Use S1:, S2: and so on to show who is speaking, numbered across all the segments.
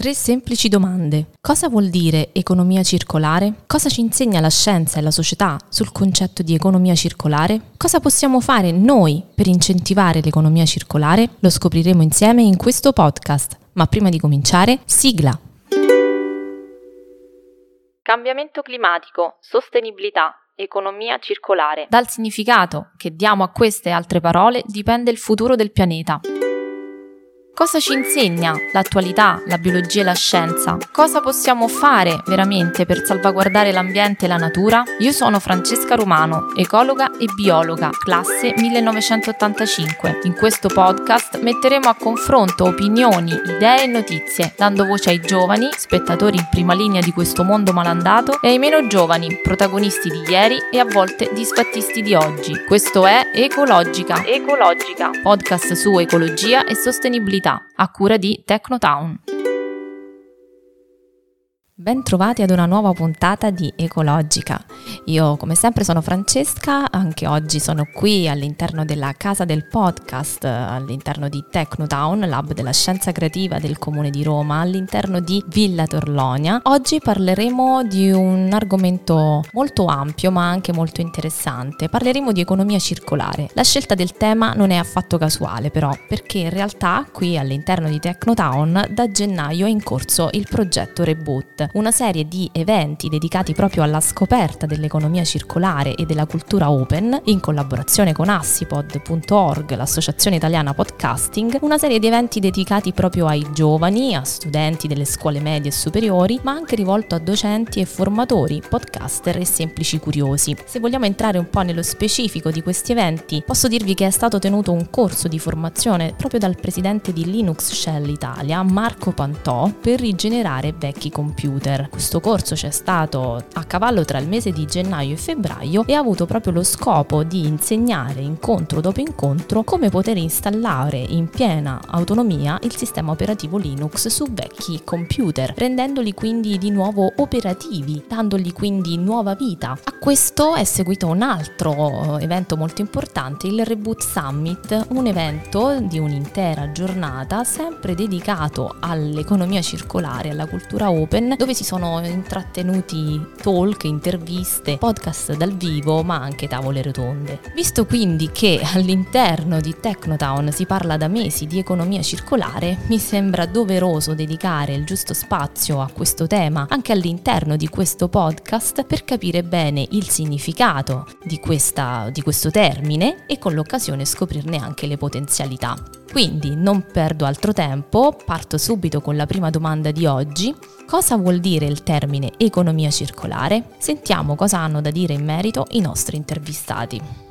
S1: Tre semplici domande. Cosa vuol dire economia circolare? Cosa ci insegna la scienza e la società sul concetto di economia circolare? Cosa possiamo fare noi per incentivare l'economia circolare? Lo scopriremo insieme in questo podcast. Ma prima di cominciare, sigla. Cambiamento climatico, sostenibilità, economia circolare. Dal significato che diamo a queste altre parole dipende il futuro del pianeta. Cosa ci insegna l'attualità, la biologia e la scienza? Cosa possiamo fare veramente per salvaguardare l'ambiente e la natura? Io sono Francesca Romano, ecologa e biologa, classe 1985. In questo podcast metteremo a confronto opinioni, idee e notizie, dando voce ai giovani, spettatori in prima linea di questo mondo malandato, e ai meno giovani, protagonisti di ieri e a volte disfattisti di oggi. Questo è Ecologica. Ecologica. Podcast su ecologia e sostenibilità a cura di Technotown. Bentrovati ad una nuova puntata di Ecologica. Io come sempre sono Francesca, anche oggi sono qui all'interno della casa del podcast, all'interno di Technotown, lab della scienza creativa del comune di Roma, all'interno di Villa Torlonia. Oggi parleremo di un argomento molto ampio ma anche molto interessante. Parleremo di economia circolare. La scelta del tema non è affatto casuale però, perché in realtà qui all'interno di Technotown da gennaio è in corso il progetto Reboot una serie di eventi dedicati proprio alla scoperta dell'economia circolare e della cultura open, in collaborazione con assipod.org, l'associazione italiana podcasting, una serie di eventi dedicati proprio ai giovani, a studenti delle scuole medie e superiori, ma anche rivolto a docenti e formatori, podcaster e semplici curiosi. Se vogliamo entrare un po' nello specifico di questi eventi, posso dirvi che è stato tenuto un corso di formazione proprio dal presidente di Linux Shell Italia, Marco Pantò, per rigenerare vecchi computer computer. Questo corso c'è stato a cavallo tra il mese di gennaio e febbraio e ha avuto proprio lo scopo di insegnare incontro dopo incontro come poter installare in piena autonomia il sistema operativo Linux su vecchi computer, rendendoli quindi di nuovo operativi, dandogli quindi nuova vita. A questo è seguito un altro evento molto importante, il Reboot Summit, un evento di un'intera giornata sempre dedicato all'economia circolare, alla cultura open, dove dove si sono intrattenuti talk, interviste, podcast dal vivo, ma anche tavole rotonde. Visto quindi che all'interno di Technotown si parla da mesi di economia circolare, mi sembra doveroso dedicare il giusto spazio a questo tema anche all'interno di questo podcast per capire bene il significato di, questa, di questo termine e con l'occasione scoprirne anche le potenzialità. Quindi non perdo altro tempo, parto subito con la prima domanda di oggi. Cosa vuol dire il termine economia circolare? Sentiamo cosa hanno da dire in merito i nostri intervistati.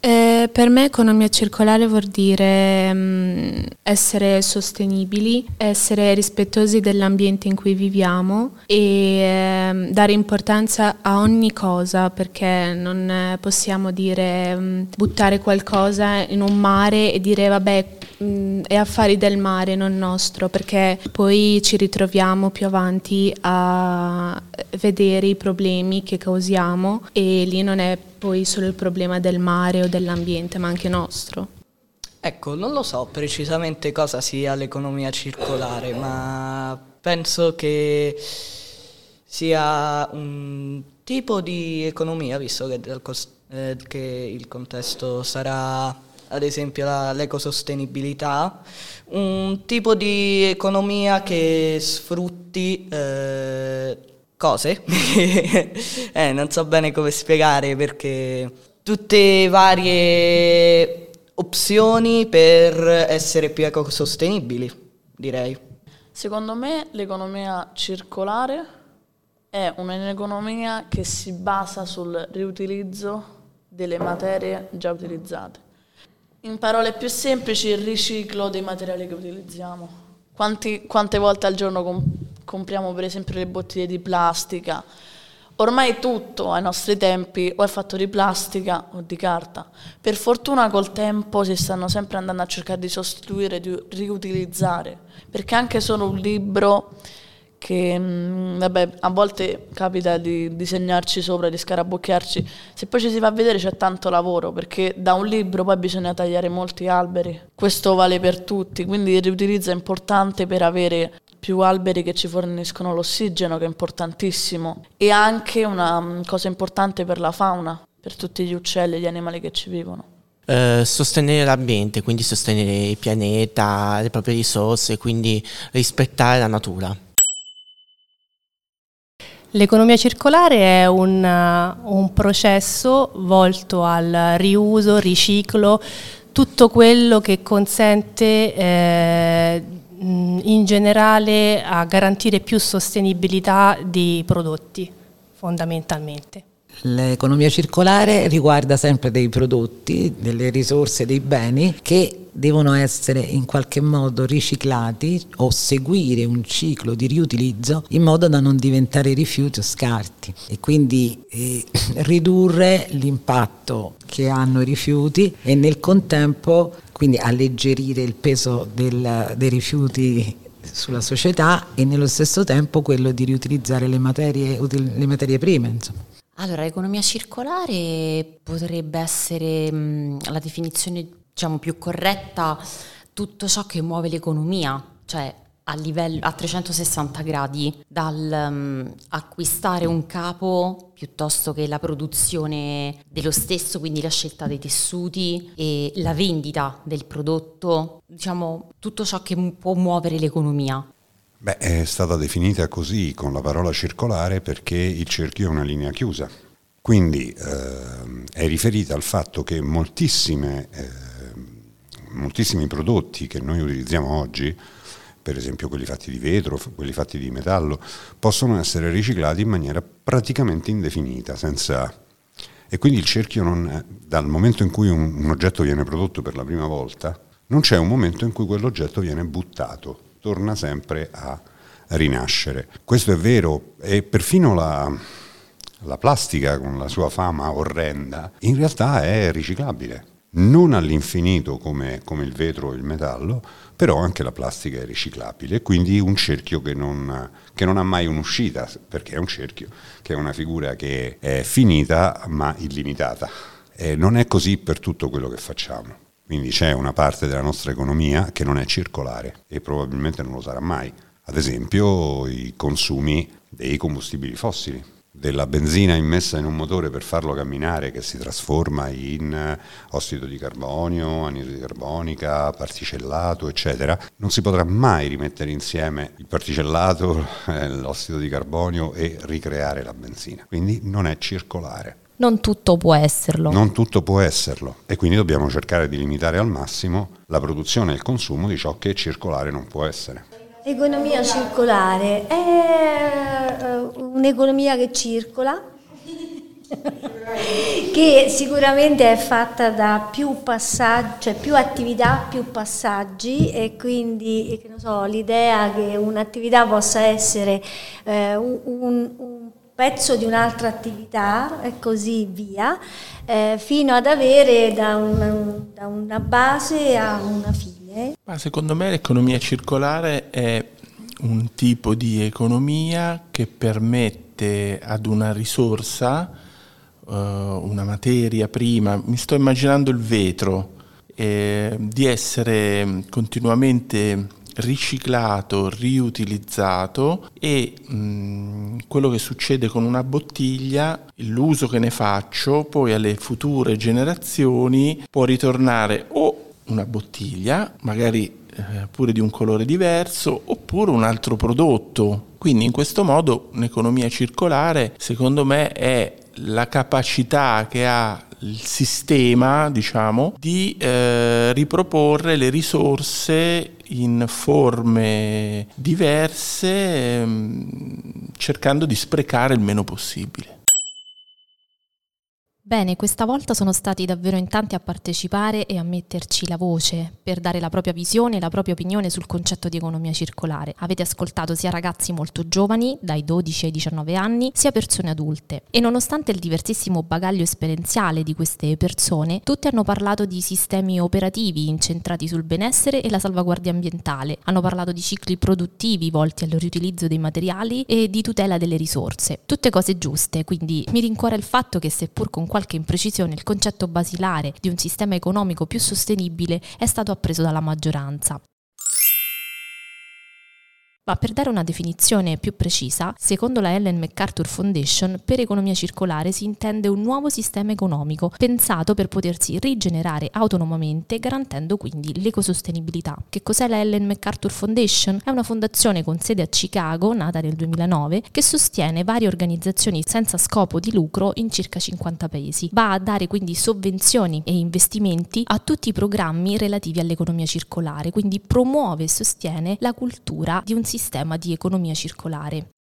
S2: Eh, per me economia circolare vuol dire um, essere sostenibili, essere rispettosi dell'ambiente in cui viviamo e um, dare importanza a ogni cosa perché non possiamo dire um, buttare qualcosa in un mare e dire vabbè mm, è affari del mare, non nostro, perché poi ci ritroviamo più avanti a vedere i problemi che causiamo e lì non è poi solo il problema del mare o dell'ambiente, ma anche nostro.
S3: Ecco, non lo so precisamente cosa sia l'economia circolare, ma penso che sia un tipo di economia, visto che, eh, che il contesto sarà ad esempio la, l'ecosostenibilità, un tipo di economia che sfrutti eh, cose, eh, non so bene come spiegare perché tutte varie opzioni per essere più ecosostenibili, direi.
S4: Secondo me l'economia circolare è un'economia che si basa sul riutilizzo delle materie già utilizzate. In parole più semplici, il riciclo dei materiali che utilizziamo. Quanti, quante volte al giorno compriamo per esempio le bottiglie di plastica. Ormai tutto ai nostri tempi o è fatto di plastica o di carta. Per fortuna col tempo si stanno sempre andando a cercare di sostituire, di riutilizzare, perché anche solo un libro che mh, vabbè, a volte capita di disegnarci sopra, di scarabocchiarci, se poi ci si va a vedere c'è tanto lavoro perché da un libro poi bisogna tagliare molti alberi, questo vale per tutti, quindi il riutilizzo è importante per avere più alberi che ci forniscono l'ossigeno che è importantissimo e anche una cosa importante per la fauna, per tutti gli uccelli e gli animali che ci vivono.
S5: Uh, sostenere l'ambiente, quindi sostenere il pianeta, le proprie risorse, quindi rispettare la natura.
S6: L'economia circolare è un, uh, un, processo volto al riuso, riciclo, tutto quello che consente eh, in generale a garantire più sostenibilità di prodotti fondamentalmente.
S7: L'economia circolare riguarda sempre dei prodotti, delle risorse, dei beni che devono essere in qualche modo riciclati o seguire un ciclo di riutilizzo in modo da non diventare rifiuti o scarti e quindi eh, ridurre l'impatto che hanno i rifiuti e nel contempo quindi alleggerire il peso del, dei rifiuti sulla società e nello stesso tempo quello di riutilizzare le materie, le materie prime. Insomma.
S8: Allora, l'economia circolare potrebbe essere mh, la definizione diciamo, più corretta tutto ciò che muove l'economia, cioè a, livello, a 360 gradi, dal um, acquistare un capo piuttosto che la produzione dello stesso, quindi la scelta dei tessuti e la vendita del prodotto, diciamo tutto ciò che può muovere l'economia.
S9: Beh, è stata definita così con la parola circolare perché il cerchio è una linea chiusa. Quindi eh, è riferita al fatto che moltissime, eh, moltissimi prodotti che noi utilizziamo oggi, per esempio quelli fatti di vetro, quelli fatti di metallo, possono essere riciclati in maniera praticamente indefinita, senza... E quindi il cerchio non, dal momento in cui un, un oggetto viene prodotto per la prima volta, non c'è un momento in cui quell'oggetto viene buttato torna sempre a rinascere. Questo è vero e perfino la, la plastica con la sua fama orrenda in realtà è riciclabile. Non all'infinito come, come il vetro o il metallo, però anche la plastica è riciclabile, quindi un cerchio che non, che non, ha mai un'uscita, perché è un cerchio, che è una figura che è finita ma illimitata. E non è così per tutto quello che facciamo. Quindi c'è una parte della nostra economia che non è circolare e probabilmente non lo sarà mai. Ad esempio i consumi dei combustibili fossili, della benzina immessa in un motore per farlo camminare che si trasforma in eh, ossido di carbonio, anidride carbonica, particellato, eccetera, non si potrà mai rimettere insieme il particellato, eh, l'ossido di carbonio e ricreare la benzina. Quindi non è circolare
S1: non tutto può esserlo.
S9: Non tutto può esserlo e quindi dobbiamo cercare di limitare al massimo la produzione e il consumo di ciò che circolare non può essere.
S10: L'economia circolare è eh, un'economia che circola, che sicuramente è fatta da più passaggi, cioè più attività, più passaggi e quindi so, l'idea che un'attività possa essere eh, un, un pezzo di un'altra attività e così via, eh, fino ad avere da una, da una, base a una fine.
S11: Ma secondo me l'economia circolare è un tipo di economia che permette ad una risorsa, uh, una materia prima, mi sto immaginando il vetro, eh, di essere continuamente riciclato, riutilizzato e mh, mm, quello che succede con una bottiglia, l'uso che ne faccio poi alle future generazioni può ritornare o una bottiglia, magari eh, pure di un colore diverso, oppure un altro prodotto. Quindi in questo modo un'economia circolare secondo me è la capacità che ha il sistema, diciamo, di eh, riproporre le risorse in forme diverse, ehm, cercando di sprecare il meno possibile.
S1: Bene, questa volta sono stati davvero in tanti a partecipare e a metterci la voce per dare la propria visione e la propria opinione sul concetto di economia circolare. Avete ascoltato sia ragazzi molto giovani, dai 12 ai 19 anni, sia persone adulte. E nonostante il diversissimo bagaglio esperienziale di queste persone, tutti hanno parlato di sistemi operativi incentrati sul benessere e la salvaguardia ambientale. Hanno parlato di cicli produttivi volti al riutilizzo dei materiali e di tutela delle risorse. Tutte cose giuste, quindi mi rincuora il fatto che seppur con qualche imprecisione il concetto basilare di un sistema economico più sostenibile è stato appreso dalla maggioranza. Ma per dare una definizione più precisa, secondo la Ellen MacArthur Foundation, per economia circolare si intende un nuovo sistema economico pensato per potersi rigenerare autonomamente, garantendo quindi l'ecosostenibilità. Che cos'è la Ellen MacArthur Foundation? È una fondazione con sede a Chicago, nata nel 2009, che sostiene varie organizzazioni senza scopo di lucro in circa 50 paesi. Va a dare quindi sovvenzioni e investimenti a tutti i programmi relativi all'economia circolare, quindi promuove e sostiene la cultura di un sistema sistema di economia circolare.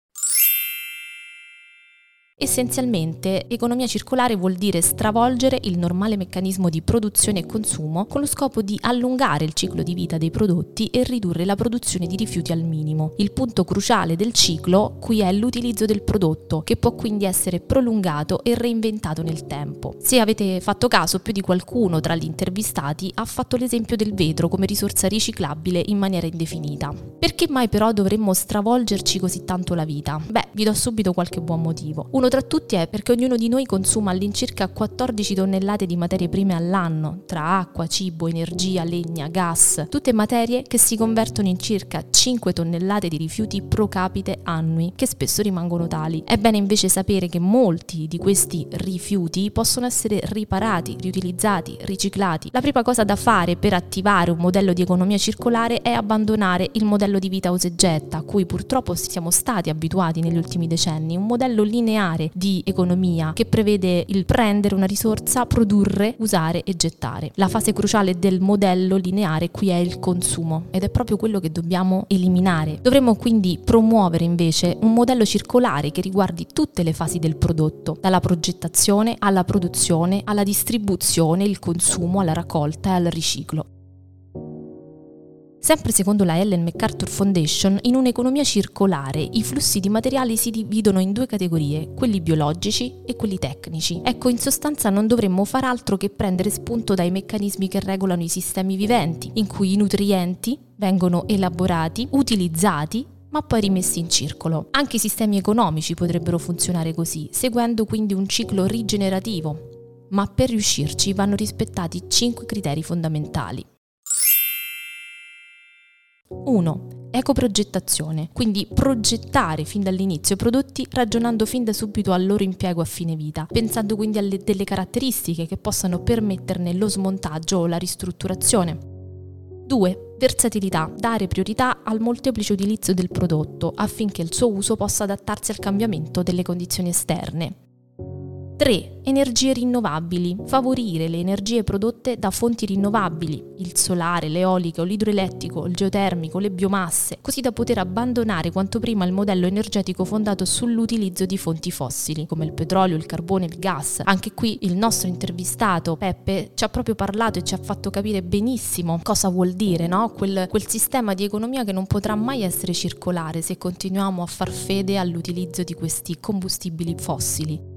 S1: Essenzialmente, economia circolare vuol dire stravolgere il normale meccanismo di produzione e consumo con lo scopo di allungare il ciclo di vita dei prodotti e ridurre la produzione di rifiuti al minimo. Il punto cruciale del ciclo qui è l'utilizzo del prodotto, che può quindi essere prolungato e reinventato nel tempo. Se avete fatto caso, più di qualcuno tra gli intervistati ha fatto l'esempio del vetro come risorsa riciclabile in maniera indefinita. Perché mai però dovremmo stravolgerci così tanto la vita? Beh, vi do subito qualche buon motivo. Uno tra tutti è perché ognuno di noi consuma all'incirca 14 tonnellate di materie prime all'anno, tra acqua, cibo, energia, legna, gas, tutte materie che si convertono in circa 5 tonnellate di rifiuti pro capite annui, che spesso rimangono tali. È bene invece sapere che molti di questi rifiuti possono essere riparati, riutilizzati, riciclati. La prima cosa da fare per attivare un modello di economia circolare è abbandonare il modello di vita usa e getta, a cui purtroppo siamo stati abituati negli ultimi decenni, un modello lineare lineare di economia che prevede il prendere una risorsa, produrre, usare e gettare. La fase cruciale del modello lineare qui è il consumo ed è proprio quello che dobbiamo eliminare. Dovremmo quindi promuovere invece un modello circolare che riguardi tutte le fasi del prodotto, dalla progettazione alla produzione, alla distribuzione, il consumo, alla raccolta e al riciclo. Sempre secondo la Ellen MacArthur Foundation, in un'economia circolare i flussi di materiali si dividono in due categorie, quelli biologici e quelli tecnici. Ecco, in sostanza non dovremmo far altro che prendere spunto dai meccanismi che regolano i sistemi viventi, in cui i nutrienti vengono elaborati, utilizzati ma poi rimessi in circolo. Anche i sistemi economici potrebbero funzionare così, seguendo quindi un ciclo rigenerativo. Ma per riuscirci vanno rispettati cinque criteri fondamentali. 1. Ecoprogettazione, quindi progettare fin dall'inizio prodotti ragionando fin da subito al loro impiego a fine vita, pensando quindi alle delle caratteristiche che possano permetterne lo smontaggio o la ristrutturazione. 2. Versatilità, dare priorità al molteplice utilizzo del prodotto affinché il suo uso possa adattarsi al cambiamento delle condizioni esterne. 3. Energie rinnovabili. Favorire le energie prodotte da fonti rinnovabili, il solare, l'eolico, l'idroelettrico, il geotermico, le biomasse, così da poter abbandonare quanto prima il modello energetico fondato sull'utilizzo di fonti fossili, come il petrolio, il carbone, il gas. Anche qui il nostro intervistato, Peppe, ci ha proprio parlato e ci ha fatto capire benissimo cosa vuol dire, no? quel, quel sistema di economia che non potrà mai essere circolare se continuiamo a far fede all'utilizzo di questi combustibili fossili.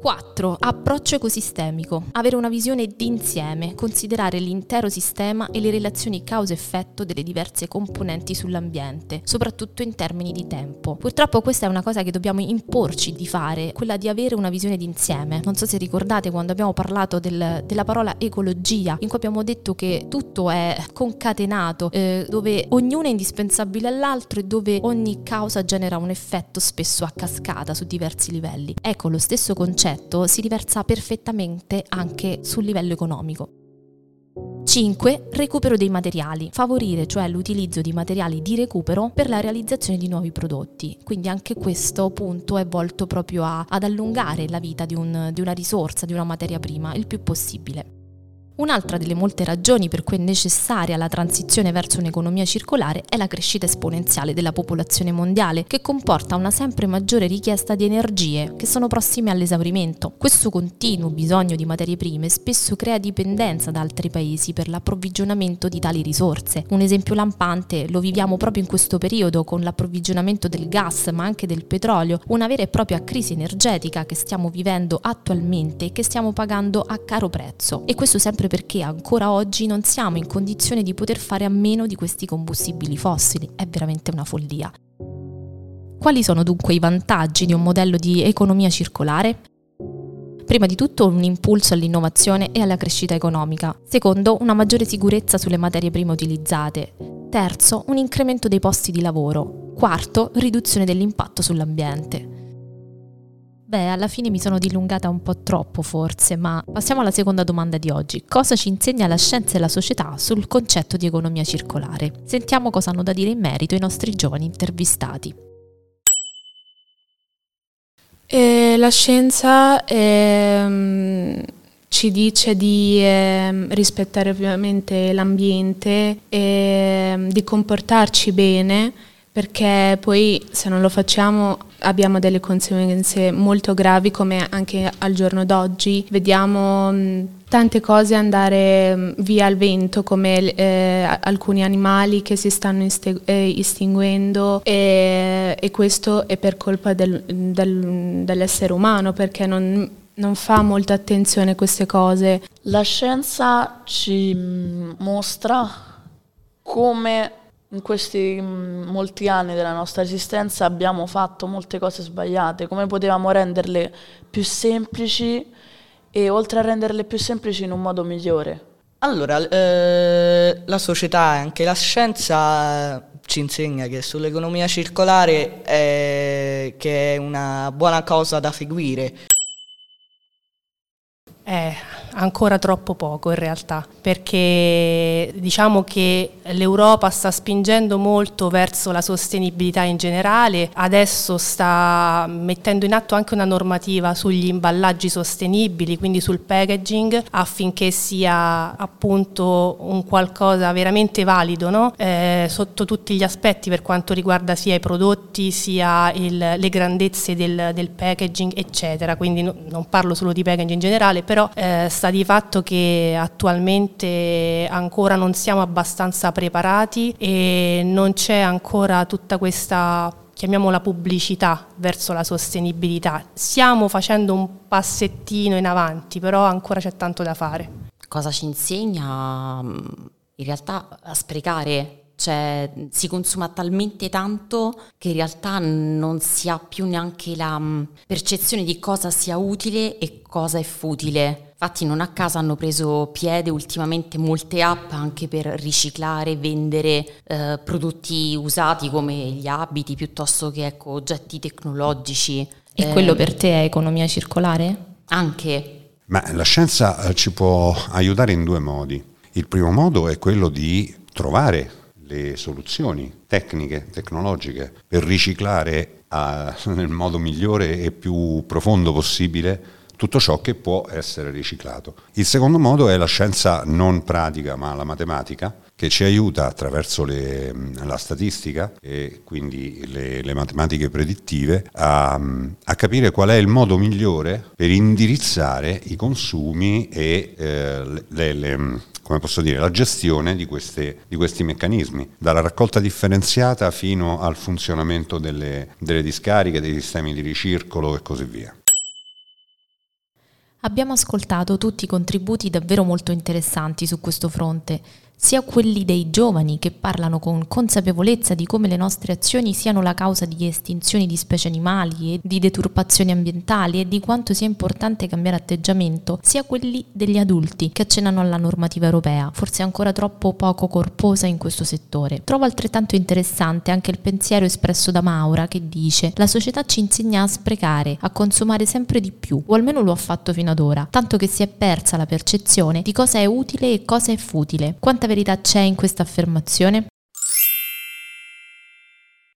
S1: 4. Approccio ecosistemico. Avere una visione d'insieme, considerare l'intero sistema e le relazioni causa-effetto delle diverse componenti sull'ambiente, soprattutto in termini di tempo. Purtroppo questa è una cosa che dobbiamo imporci di fare, quella di avere una visione d'insieme. Non so se ricordate quando abbiamo parlato del, della parola ecologia, in cui abbiamo detto che tutto è concatenato, eh, dove ognuno è indispensabile all'altro e dove ogni causa genera un effetto spesso a cascata su diversi livelli. Ecco, lo stesso concetto concetto si riversa perfettamente anche sul livello economico. 5. Recupero dei materiali. Favorire cioè l'utilizzo di materiali di recupero per la realizzazione di nuovi prodotti. Quindi anche questo punto è volto proprio a, ad allungare la vita di, un, di una risorsa, di una materia prima, il più possibile. Un'altra delle molte ragioni per cui è necessaria la transizione verso un'economia circolare è la crescita esponenziale della popolazione mondiale, che comporta una sempre maggiore richiesta di energie che sono prossime all'esaurimento. Questo continuo bisogno di materie prime spesso crea dipendenza da altri paesi per l'approvvigionamento di tali risorse. Un esempio lampante lo viviamo proprio in questo periodo con l'approvvigionamento del gas, ma anche del petrolio, una vera e propria crisi energetica che stiamo vivendo attualmente e che stiamo pagando a caro prezzo. E questo sempre perché ancora oggi non siamo in condizione di poter fare a meno di questi combustibili fossili. È veramente una follia. Quali sono dunque i vantaggi di un modello di economia circolare? Prima di tutto un impulso all'innovazione e alla crescita economica. Secondo, una maggiore sicurezza sulle materie prime utilizzate. Terzo, un incremento dei posti di lavoro. Quarto, riduzione dell'impatto sull'ambiente. Beh, alla fine mi sono dilungata un po' troppo forse, ma passiamo alla seconda domanda di oggi. Cosa ci insegna la scienza e la società sul concetto di economia circolare? Sentiamo cosa hanno da dire in merito i nostri giovani intervistati.
S2: E la scienza ehm, ci dice di ehm, rispettare ovviamente l'ambiente ehm, di comportarci bene perché poi se non lo facciamo abbiamo delle conseguenze molto gravi come anche al giorno d'oggi vediamo mh, tante cose andare mh, via al vento come eh, alcuni animali che si stanno eh, estinguendo e, e, questo è per colpa del, del, dell'essere umano perché non, non fa molta attenzione a queste cose.
S4: La scienza ci mostra come in questi mm, molti anni della nostra esistenza abbiamo fatto molte cose sbagliate, come potevamo renderle più semplici e oltre a renderle più semplici in un modo migliore.
S3: Allora, eh, la società e anche la scienza ci insegna che sull'economia circolare è, che è una buona cosa da seguire.
S6: Eh, ancora troppo poco in realtà, perché diciamo che l'Europa sta spingendo molto verso la sostenibilità in generale, adesso sta mettendo in atto anche una normativa sugli imballaggi sostenibili, quindi sul packaging, affinché sia appunto un qualcosa veramente valido no? eh, sotto tutti gli aspetti per quanto riguarda sia i prodotti sia il, le grandezze del, del, packaging eccetera, quindi no, non parlo solo di packaging in generale, però eh, sta di fatto che attualmente ancora non siamo abbastanza preparati e non c'è ancora tutta questa chiamiamola pubblicità verso la sostenibilità. Stiamo facendo un passettino in avanti, però ancora c'è tanto da fare.
S8: Cosa ci insegna mm, in realtà a sprecare cioè si consuma talmente tanto che in realtà non si ha più neanche la mm, percezione di cosa sia utile e cosa è futile. Infatti non a caso hanno preso piede ultimamente molte app anche per riciclare, vendere eh, prodotti usati come gli abiti piuttosto che ecco, oggetti tecnologici.
S1: E eh, quello per te è economia circolare?
S8: Anche.
S9: Ma la scienza eh, ci può aiutare in due modi. Il primo modo è quello di trovare le soluzioni tecniche, tecnologiche per riciclare a, nel modo migliore e più profondo possibile tutto ciò che può essere riciclato. Il secondo modo è la scienza non pratica ma la matematica che ci aiuta attraverso le, la statistica e quindi le, le matematiche predittive a, a, capire qual è il modo migliore per indirizzare i consumi e eh, le, le come posso dire, la gestione di, queste, di, questi meccanismi, dalla raccolta differenziata fino al funzionamento delle, delle discariche, dei sistemi di ricircolo e così via.
S1: Abbiamo ascoltato tutti contributi davvero molto interessanti su questo fronte sia quelli dei giovani che parlano con consapevolezza di come le nostre azioni siano la causa di estinzioni di specie animali e di deturpazioni ambientali e di quanto sia importante cambiare atteggiamento, sia quelli degli adulti che accennano alla normativa europea, forse ancora troppo poco corposa in questo settore. Trovo altrettanto interessante anche il pensiero espresso da Maura che dice la società ci insegna a sprecare, a consumare sempre di più, o almeno lo ha fatto fino ad ora, tanto che si è persa la percezione di cosa è utile e cosa è futile. Quanta verità c'è in questa affermazione?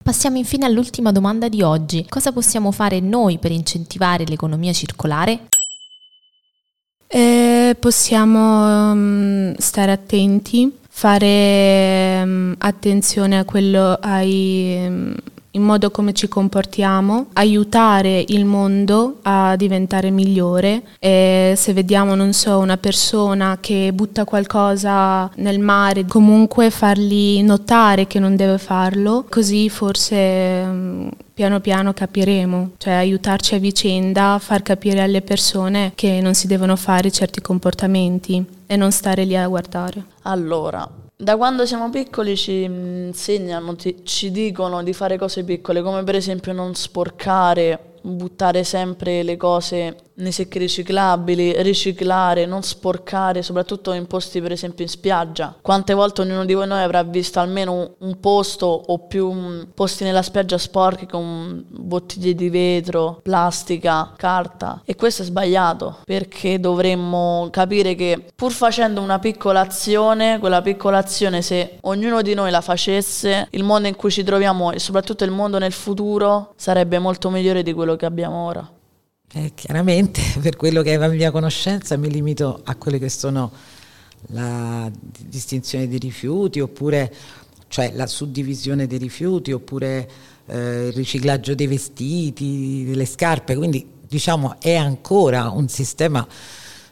S1: Passiamo infine all'ultima domanda di oggi. Cosa possiamo fare noi per incentivare l'economia circolare?
S2: Eh, possiamo um, stare attenti, fare um, attenzione quello ai um, in modo come ci comportiamo, aiutare il mondo a diventare migliore. E se vediamo, non so, una persona che butta qualcosa nel mare, comunque fargli notare che non deve farlo, così forse mm, piano piano capiremo, cioè aiutarci a vicenda, far capire alle persone che non si devono fare certi comportamenti e non stare lì a guardare.
S4: Allora, da quando siamo piccoli ci insegnano, ci dicono di fare cose piccole, come per esempio non sporcare, buttare sempre le cose nei secchi riciclabili, riciclare, non sporcare, soprattutto in posti per esempio in spiaggia. Quante volte ognuno di voi noi avrà visto almeno un posto o più mm, posti nella spiaggia sporchi con bottiglie di vetro, plastica, carta e questo è sbagliato perché dovremmo capire che pur facendo una piccola azione, quella piccola azione se ognuno di noi la facesse, il mondo in cui ci troviamo e soprattutto il mondo nel futuro sarebbe molto migliore di quello che abbiamo ora.
S7: Eh, chiaramente, per quello che è la mia conoscenza, mi limito a quelle che sono la distinzione dei rifiuti, oppure cioè la suddivisione dei rifiuti, oppure eh, il riciclaggio dei vestiti, delle scarpe, quindi diciamo è ancora un sistema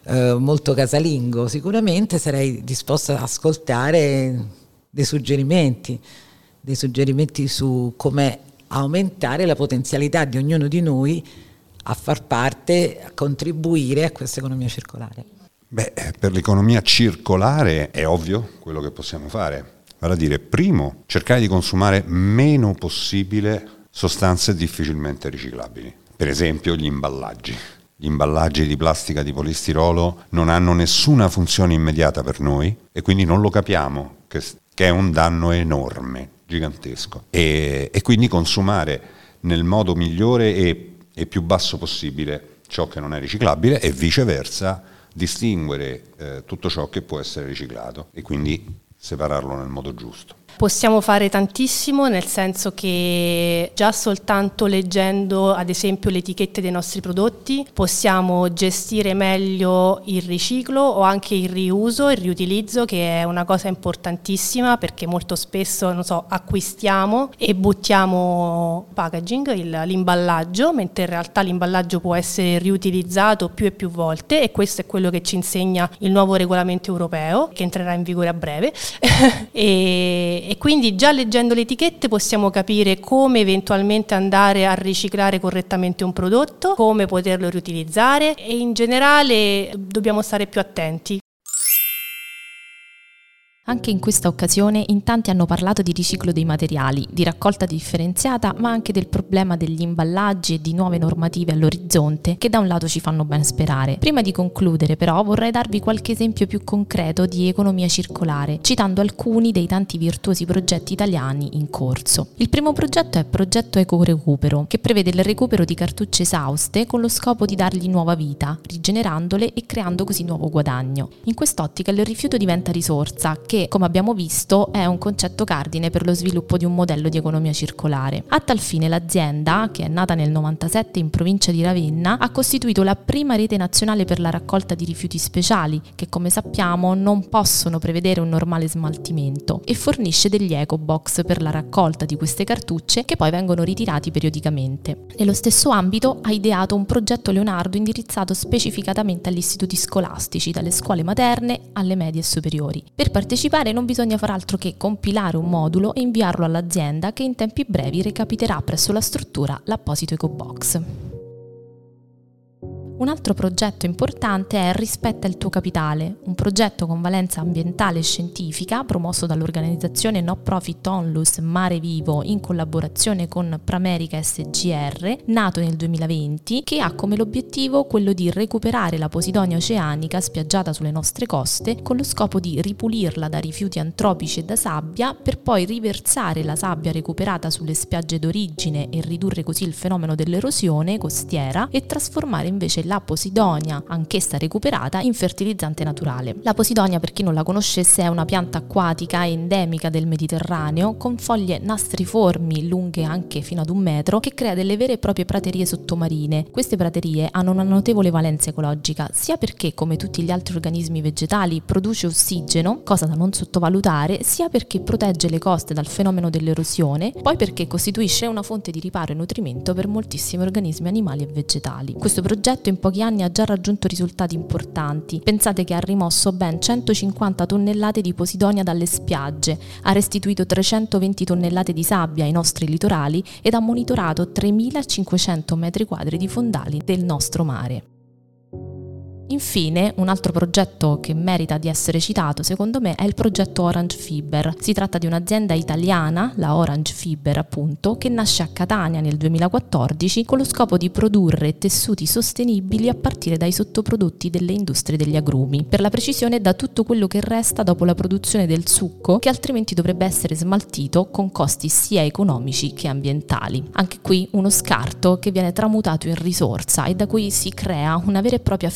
S7: eh, molto casalingo. Sicuramente sarei disposta ad ascoltare dei suggerimenti, dei suggerimenti su come aumentare la potenzialità di ognuno di noi a far parte, a contribuire a questa economia circolare?
S9: Beh, per l'economia circolare è ovvio quello che possiamo fare. Vale a dire, primo, cercare di consumare meno possibile sostanze difficilmente riciclabili. Per esempio gli imballaggi. Gli imballaggi di plastica di polistirolo non hanno nessuna funzione immediata per noi e quindi non lo capiamo, che, che è un danno enorme, gigantesco. E, e quindi consumare nel modo migliore e e più basso possibile ciò che non è riciclabile e viceversa distinguere eh, tutto ciò che può essere riciclato e quindi separarlo nel modo giusto.
S6: Possiamo fare tantissimo nel senso che già soltanto leggendo ad esempio le etichette dei nostri prodotti possiamo gestire meglio il riciclo o anche il riuso, il riutilizzo che è una cosa importantissima perché molto spesso so, acquistiamo e buttiamo packaging, il, l'imballaggio, mentre in realtà l'imballaggio può essere riutilizzato più e più volte e questo è quello che ci insegna il nuovo regolamento europeo che entrerà in vigore a breve. e, e quindi già leggendo le etichette possiamo capire come eventualmente andare a riciclare correttamente un prodotto, come poterlo riutilizzare e in generale dobbiamo stare più attenti.
S1: Anche in questa occasione in tanti hanno parlato di riciclo dei materiali, di raccolta differenziata, ma anche del problema degli imballaggi e di nuove normative all'orizzonte che da un lato ci fanno ben sperare. Prima di concludere però vorrei darvi qualche esempio più concreto di economia circolare, citando alcuni dei tanti virtuosi progetti italiani in corso. Il primo progetto è Progetto Eco Recupero, che prevede il recupero di cartucce esauste con lo scopo di dargli nuova vita, rigenerandole e creando così nuovo guadagno. In quest'ottica il rifiuto diventa risorsa che, come abbiamo visto, è un concetto cardine per lo sviluppo di un modello di economia circolare. A tal fine l'azienda, che è nata nel 97 in provincia di Ravenna, ha costituito la prima rete nazionale per la raccolta di rifiuti speciali, che come sappiamo non possono prevedere un normale smaltimento, e fornisce degli eco box per la raccolta di queste cartucce che poi vengono ritirati periodicamente. Nello stesso ambito ha ideato un progetto Leonardo indirizzato specificatamente agli istituti scolastici, dalle scuole materne alle medie e superiori. Per partecipare partecipare non bisogna far altro che compilare un modulo e inviarlo all'azienda che in tempi brevi recapiterà presso la struttura l'apposito EcoBox. Un altro progetto importante è Rispetta il tuo capitale, un progetto con valenza ambientale e scientifica promosso dall'organizzazione no profit Onlus Mare Vivo in collaborazione con Pramerica SGR, nato nel 2020, che ha come l'obiettivo quello di recuperare la posidonia oceanica spiaggiata sulle nostre coste con lo scopo di ripulirla da rifiuti antropici e da sabbia per poi riversare la sabbia recuperata sulle spiagge d'origine e ridurre così il fenomeno dell'erosione costiera e trasformare invece la posidonia, anch'essa recuperata, in fertilizzante naturale. La posidonia, per chi non la conoscesse, è una pianta acquatica endemica del Mediterraneo con foglie nastriformi lunghe anche fino ad un metro che crea delle vere e proprie praterie sottomarine. Queste praterie hanno una notevole valenza ecologica, sia perché, come tutti gli altri organismi vegetali, produce ossigeno, cosa da non sottovalutare, sia perché protegge le coste dal fenomeno dell'erosione, poi perché costituisce una fonte di riparo e nutrimento per moltissimi organismi animali e vegetali. Questo progetto in pochi anni ha già raggiunto risultati importanti. Pensate che ha rimosso ben 150 tonnellate di posidonia dalle spiagge, ha restituito 320 tonnellate di sabbia ai nostri litorali ed ha monitorato 3500 metri quadri di fondali del nostro mare. Infine, un altro progetto che merita di essere citato, secondo me, è il progetto Orange Fiber. Si tratta di un'azienda italiana, la Orange Fiber appunto, che nasce a Catania nel 2014 con lo scopo di produrre tessuti sostenibili a partire dai sottoprodotti delle industrie degli agrumi. Per la precisione, da tutto quello che resta dopo la produzione del succo, che altrimenti dovrebbe essere smaltito con costi sia economici che ambientali. Anche qui uno scarto che viene tramutato in risorsa e da cui si crea una vera e propria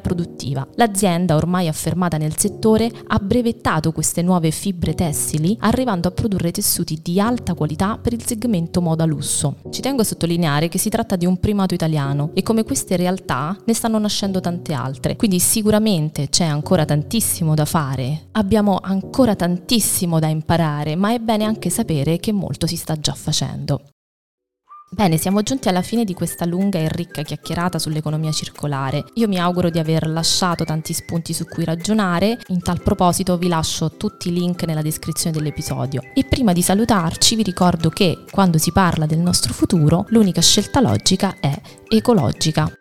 S1: produttiva. L'azienda, ormai affermata nel settore, ha brevettato queste nuove fibre tessili, arrivando a produrre tessuti di alta qualità per il segmento moda lusso. Ci tengo a sottolineare che si tratta di un primato italiano e come queste realtà ne stanno nascendo tante altre, quindi sicuramente c'è ancora tantissimo da fare, abbiamo ancora tantissimo da imparare, ma è bene anche sapere che molto si sta già facendo. Bene, siamo giunti alla fine di questa lunga e ricca chiacchierata sull'economia circolare. Io mi auguro di aver lasciato tanti spunti su cui ragionare, in tal proposito vi lascio tutti i link nella descrizione dell'episodio. E prima di salutarci vi ricordo che quando si parla del nostro futuro l'unica scelta logica è ecologica.